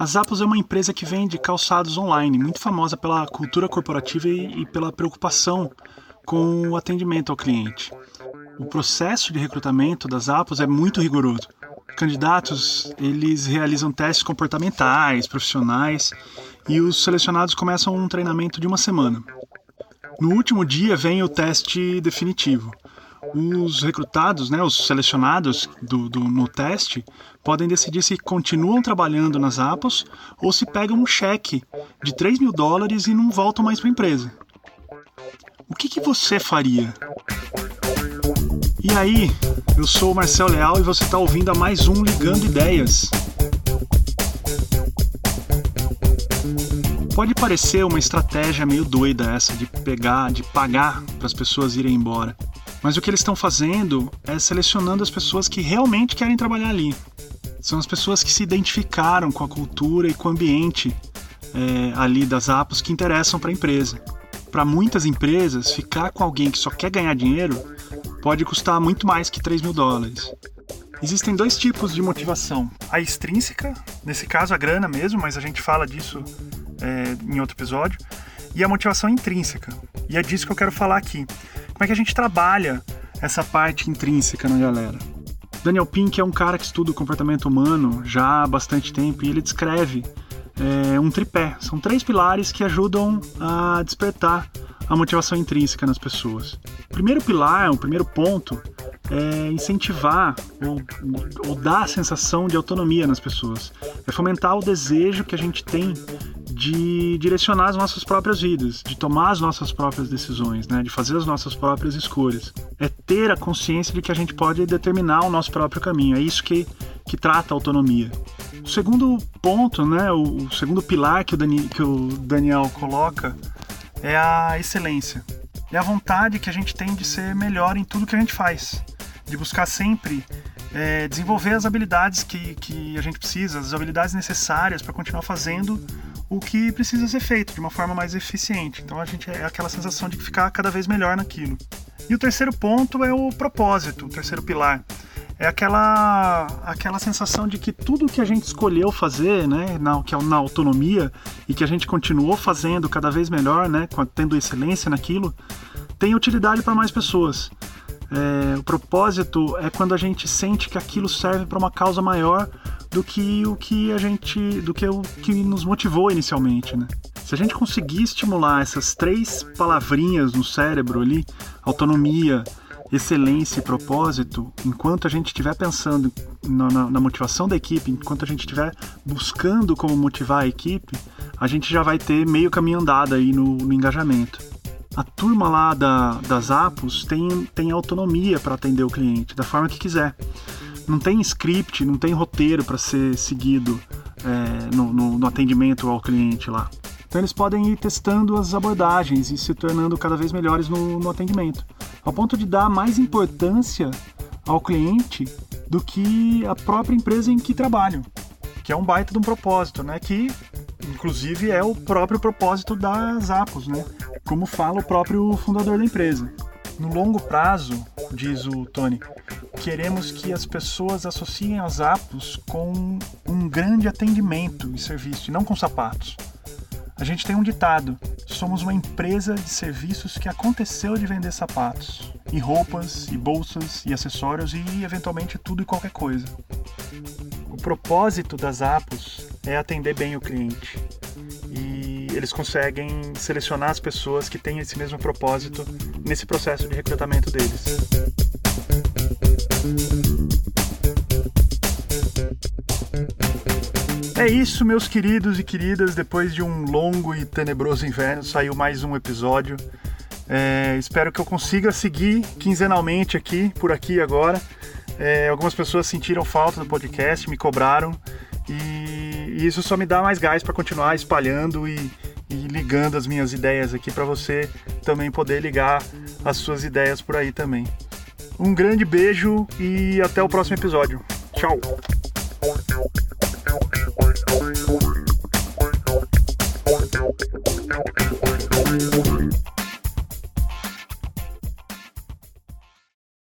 A Zappos é uma empresa que vende calçados online, muito famosa pela cultura corporativa e, pela preocupação com o atendimento ao cliente. O processo de recrutamento das Zappos é muito rigoroso. Candidatos, eles realizam testes comportamentais, profissionais, e os selecionados começam um treinamento de uma semana. No último dia vem o teste definitivo. Os recrutados, né, os selecionados do, do, no teste, podem decidir se continuam trabalhando nas Apples ou se pegam um cheque de 3 mil dólares e não voltam mais para a empresa. O que, que você faria? E aí, eu sou o Marcel Leal e você está ouvindo a mais um Ligando Ideias. Pode parecer uma estratégia meio doida essa de pegar, de pagar para as pessoas irem embora. Mas o que eles estão fazendo é selecionando as pessoas que realmente querem trabalhar ali. São as pessoas que se identificaram com a cultura e com o ambiente é, ali das apps que interessam para a empresa. Para muitas empresas, ficar com alguém que só quer ganhar dinheiro pode custar muito mais que 3 mil dólares. Existem dois tipos de motivação: a extrínseca, nesse caso a grana mesmo, mas a gente fala disso é, em outro episódio, e a motivação intrínseca. E é disso que eu quero falar aqui. Como é que a gente trabalha essa parte intrínseca na galera? Daniel Pink é um cara que estuda o comportamento humano já há bastante tempo e ele descreve é, um tripé. São três pilares que ajudam a despertar a motivação intrínseca nas pessoas. O primeiro pilar, o primeiro ponto, é incentivar ou, ou dar a sensação de autonomia nas pessoas. É fomentar o desejo que a gente tem de direcionar as nossas próprias vidas, de tomar as nossas próprias decisões, né? de fazer as nossas próprias escolhas. É ter a consciência de que a gente pode determinar o nosso próprio caminho. É isso que, que trata a autonomia. O segundo ponto, né, o, o segundo pilar que o, Dani, que o Daniel coloca é a excelência. É a vontade que a gente tem de ser melhor em tudo que a gente faz, de buscar sempre é, desenvolver as habilidades que, que a gente precisa, as habilidades necessárias para continuar fazendo o que precisa ser feito de uma forma mais eficiente. Então a gente é aquela sensação de ficar cada vez melhor naquilo. E o terceiro ponto é o propósito, o terceiro pilar. É aquela, aquela sensação de que tudo que a gente escolheu fazer, né, na, que é na autonomia, e que a gente continuou fazendo cada vez melhor, né, tendo excelência naquilo, tem utilidade para mais pessoas. É, o propósito é quando a gente sente que aquilo serve para uma causa maior do que o que a gente, do que o que nos motivou inicialmente, né? Se a gente conseguir estimular essas três palavrinhas no cérebro ali, autonomia, excelência e propósito, enquanto a gente estiver pensando na, na, na, motivação da equipe, enquanto a gente estiver buscando como motivar a equipe, a gente já vai ter meio caminho andado aí no, no engajamento. A turma lá da, das Apos tem, tem autonomia para atender o cliente da forma que quiser não tem script, não tem roteiro para ser seguido é, no, no, no atendimento ao cliente lá. Então eles podem ir testando as abordagens e se tornando cada vez melhores no, no, atendimento, ao ponto de dar mais importância ao cliente do que a própria empresa em que trabalham, que é um baita de um propósito, né? Que inclusive é o próprio propósito das Apos, né? Como fala o próprio fundador da empresa. No longo prazo, diz o Tony, queremos que as pessoas associem as apps com um grande atendimento e serviço, e não com sapatos. A gente tem um ditado: somos uma empresa de serviços que aconteceu de vender sapatos, e roupas, e bolsas, e acessórios, e eventualmente tudo e qualquer coisa. O propósito das apps é atender bem o cliente. E eles conseguem selecionar as pessoas que têm esse mesmo propósito nesse processo de recrutamento deles. Isso, meus queridos e queridas. Depois de um longo e tenebroso inverno, saiu mais um episódio. É, espero que eu consiga seguir quinzenalmente aqui, por aqui agora. É, algumas pessoas sentiram falta do podcast, me cobraram e, isso só me dá mais gás para continuar espalhando e, e ligando as minhas ideias aqui para você também poder ligar as suas ideias por aí também. Um grande beijo e até o próximo episódio. Tchau! Lord, Lord, Lord.